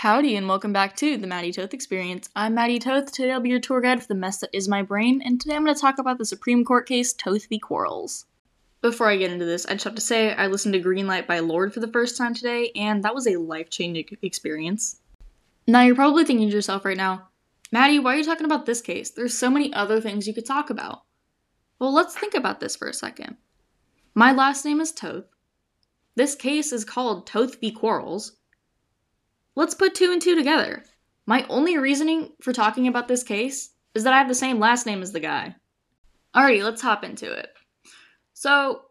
Howdy, and welcome back to the Maddie Toth Experience. I'm Maddie Toth. Today I'll be your tour guide for the mess that is my brain, and today I'm going to talk about the Supreme Court case Toth v. Quarles. Before I get into this, I just have to say I listened to Greenlight by Lorde for the first time today, and that was a life changing experience. Now you're probably thinking to yourself right now, Maddie, why are you talking about this case? There's so many other things you could talk about. Well, let's think about this for a second. My last name is Toth. This case is called Toth v. Quarles. Let's put two and two together. My only reasoning for talking about this case is that I have the same last name as the guy. Alrighty, let's hop into it. So,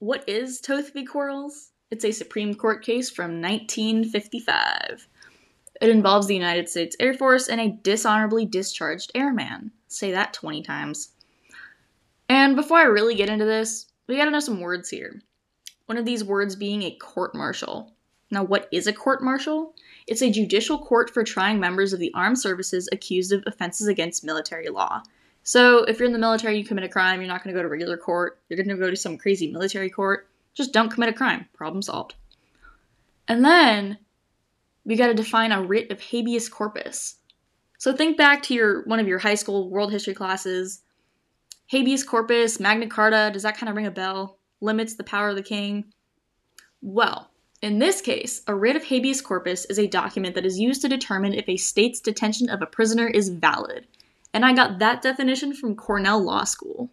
what is Toth v. Quarles? It's a Supreme Court case from 1955. It involves the United States Air Force and a dishonorably discharged airman. Say that 20 times. And before I really get into this, we gotta know some words here. One of these words being a court martial. Now, what is a court martial? It's a judicial court for trying members of the armed services accused of offenses against military law. So, if you're in the military, you commit a crime, you're not going to go to regular court, you're going to go to some crazy military court. Just don't commit a crime. Problem solved. And then we got to define a writ of habeas corpus. So think back to your one of your high school world history classes. Habeas corpus, Magna Carta, does that kind of ring a bell? Limits the power of the king? Well, in this case, a writ of habeas corpus is a document that is used to determine if a state's detention of a prisoner is valid. And I got that definition from Cornell Law School.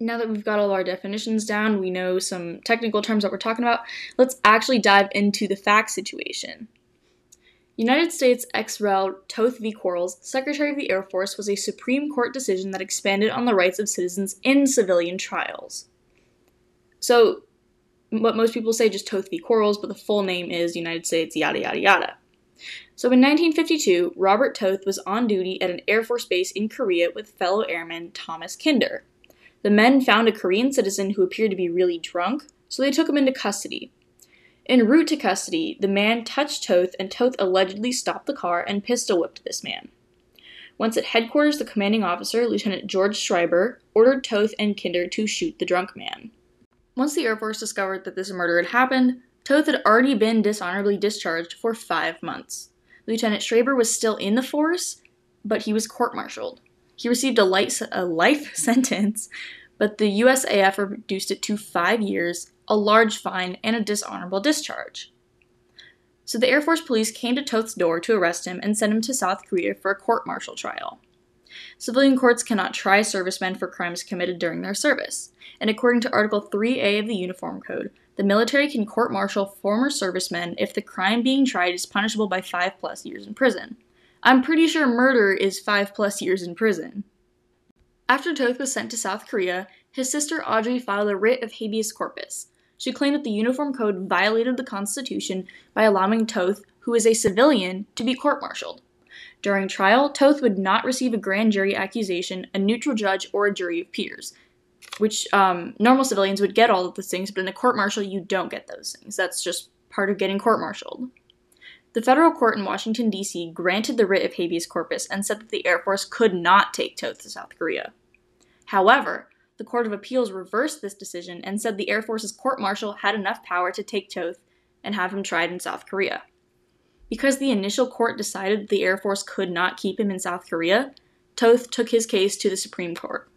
Now that we've got all our definitions down, we know some technical terms that we're talking about, let's actually dive into the fact situation. United States ex rel Toth v. Quarles, Secretary of the Air Force, was a Supreme Court decision that expanded on the rights of citizens in civilian trials. So, what most people say just Toth v. Quarles, but the full name is United States yada yada yada. So in 1952, Robert Toth was on duty at an Air Force base in Korea with fellow airman Thomas Kinder. The men found a Korean citizen who appeared to be really drunk, so they took him into custody. En route to custody, the man touched Toth, and Toth allegedly stopped the car and pistol whipped this man. Once at headquarters, the commanding officer, Lieutenant George Schreiber, ordered Toth and Kinder to shoot the drunk man. Once the Air Force discovered that this murder had happened, Toth had already been dishonorably discharged for five months. Lieutenant Schreiber was still in the force, but he was court martialed. He received a, light, a life sentence, but the USAF reduced it to five years, a large fine, and a dishonorable discharge. So the Air Force Police came to Toth's door to arrest him and send him to South Korea for a court martial trial. Civilian courts cannot try servicemen for crimes committed during their service, and according to Article 3A of the Uniform Code, the military can court martial former servicemen if the crime being tried is punishable by 5 plus years in prison. I'm pretty sure murder is 5 plus years in prison. After Toth was sent to South Korea, his sister Audrey filed a writ of habeas corpus. She claimed that the Uniform Code violated the Constitution by allowing Toth, who is a civilian, to be court martialed. During trial, Toth would not receive a grand jury accusation, a neutral judge, or a jury of peers, which um, normal civilians would get all of those things, but in a court martial, you don't get those things. That's just part of getting court martialed. The federal court in Washington, D.C. granted the writ of habeas corpus and said that the Air Force could not take Toth to South Korea. However, the Court of Appeals reversed this decision and said the Air Force's court martial had enough power to take Toth and have him tried in South Korea. Because the initial court decided the Air Force could not keep him in South Korea, Toth took his case to the Supreme Court.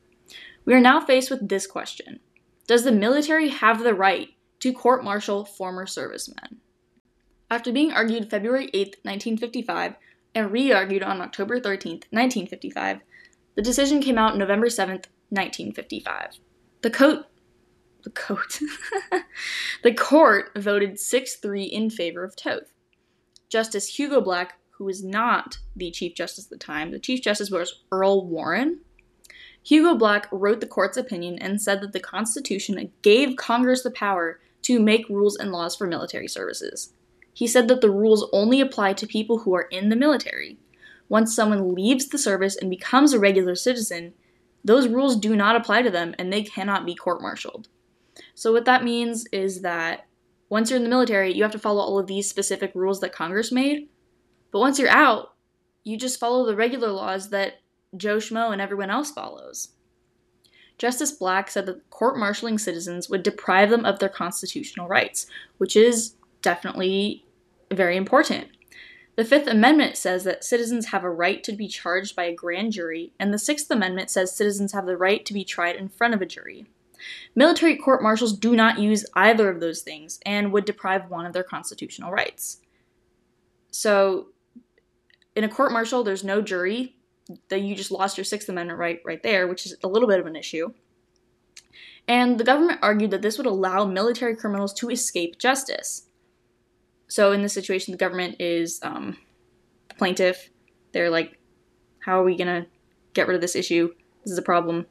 We are now faced with this question Does the military have the right to court martial former servicemen? After being argued February 8, 1955, and re argued on October 13, 1955, the decision came out November 7, 1955. The coat the coat the court voted 6-3 in favor of Toth. Justice Hugo Black, who was not the Chief Justice at the time, the Chief Justice was Earl Warren. Hugo Black wrote the court's opinion and said that the Constitution gave Congress the power to make rules and laws for military services. He said that the rules only apply to people who are in the military. Once someone leaves the service and becomes a regular citizen, those rules do not apply to them and they cannot be court martialed. So, what that means is that once you're in the military, you have to follow all of these specific rules that Congress made. But once you're out, you just follow the regular laws that Joe Schmo and everyone else follows. Justice Black said that court martialing citizens would deprive them of their constitutional rights, which is definitely very important. The Fifth Amendment says that citizens have a right to be charged by a grand jury, and the Sixth Amendment says citizens have the right to be tried in front of a jury. Military court martials do not use either of those things and would deprive one of their constitutional rights. So, in a court martial, there's no jury. That you just lost your Sixth Amendment right right there, which is a little bit of an issue. And the government argued that this would allow military criminals to escape justice. So in this situation, the government is um, plaintiff. They're like, how are we to get rid of this issue? This is a problem.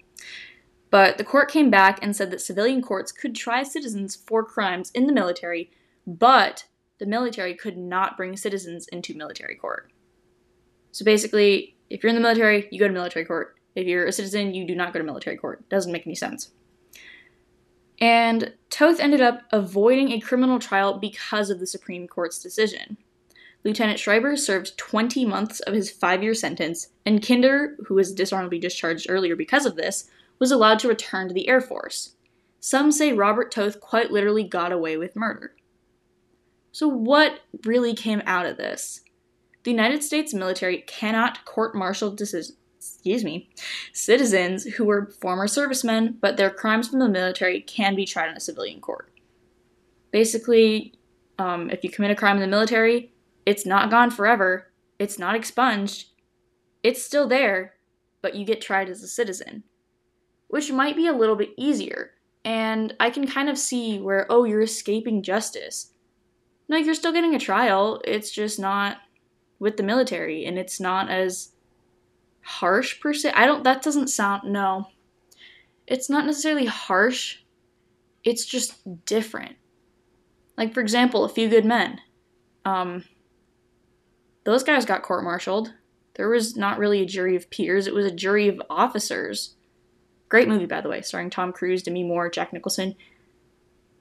But the court came back and said that civilian courts could try citizens for crimes in the military, but the military could not bring citizens into military court. So basically, if you're in the military, you go to military court. If you're a citizen, you do not go to military court. Doesn't make any sense. And Toth ended up avoiding a criminal trial because of the Supreme Court's decision. Lieutenant Schreiber served 20 months of his five year sentence, and Kinder, who was dishonorably discharged earlier because of this, was allowed to return to the Air Force. Some say Robert Toth quite literally got away with murder. So, what really came out of this? The United States military cannot court martial decisions excuse me, citizens who were former servicemen, but their crimes from the military can be tried in a civilian court. Basically, um, if you commit a crime in the military, it's not gone forever, it's not expunged, it's still there, but you get tried as a citizen, which might be a little bit easier. And I can kind of see where, oh, you're escaping justice. No, you're still getting a trial, it's just not with the military, and it's not as harsh per se. I don't that doesn't sound no. It's not necessarily harsh. It's just different. Like for example, A Few Good Men. Um those guys got court-martialed. There was not really a jury of peers, it was a jury of officers. Great movie by the way, starring Tom Cruise, Demi Moore, Jack Nicholson.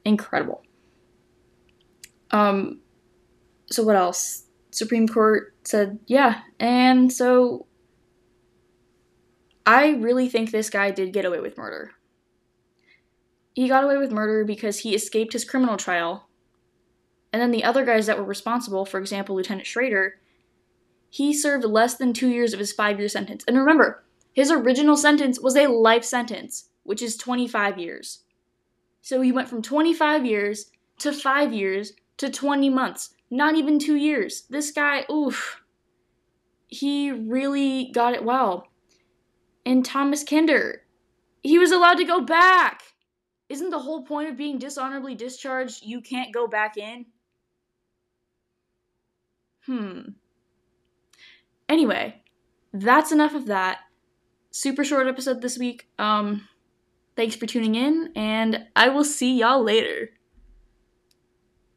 Incredible. Um so what else? Supreme Court said, yeah, and so I really think this guy did get away with murder. He got away with murder because he escaped his criminal trial. And then the other guys that were responsible, for example, Lieutenant Schrader, he served less than two years of his five year sentence. And remember, his original sentence was a life sentence, which is 25 years. So he went from 25 years to five years to 20 months. Not even two years. This guy, oof, he really got it well and Thomas Kinder. He was allowed to go back. Isn't the whole point of being dishonorably discharged you can't go back in? Hmm. Anyway, that's enough of that. Super short episode this week. Um thanks for tuning in and I will see y'all later.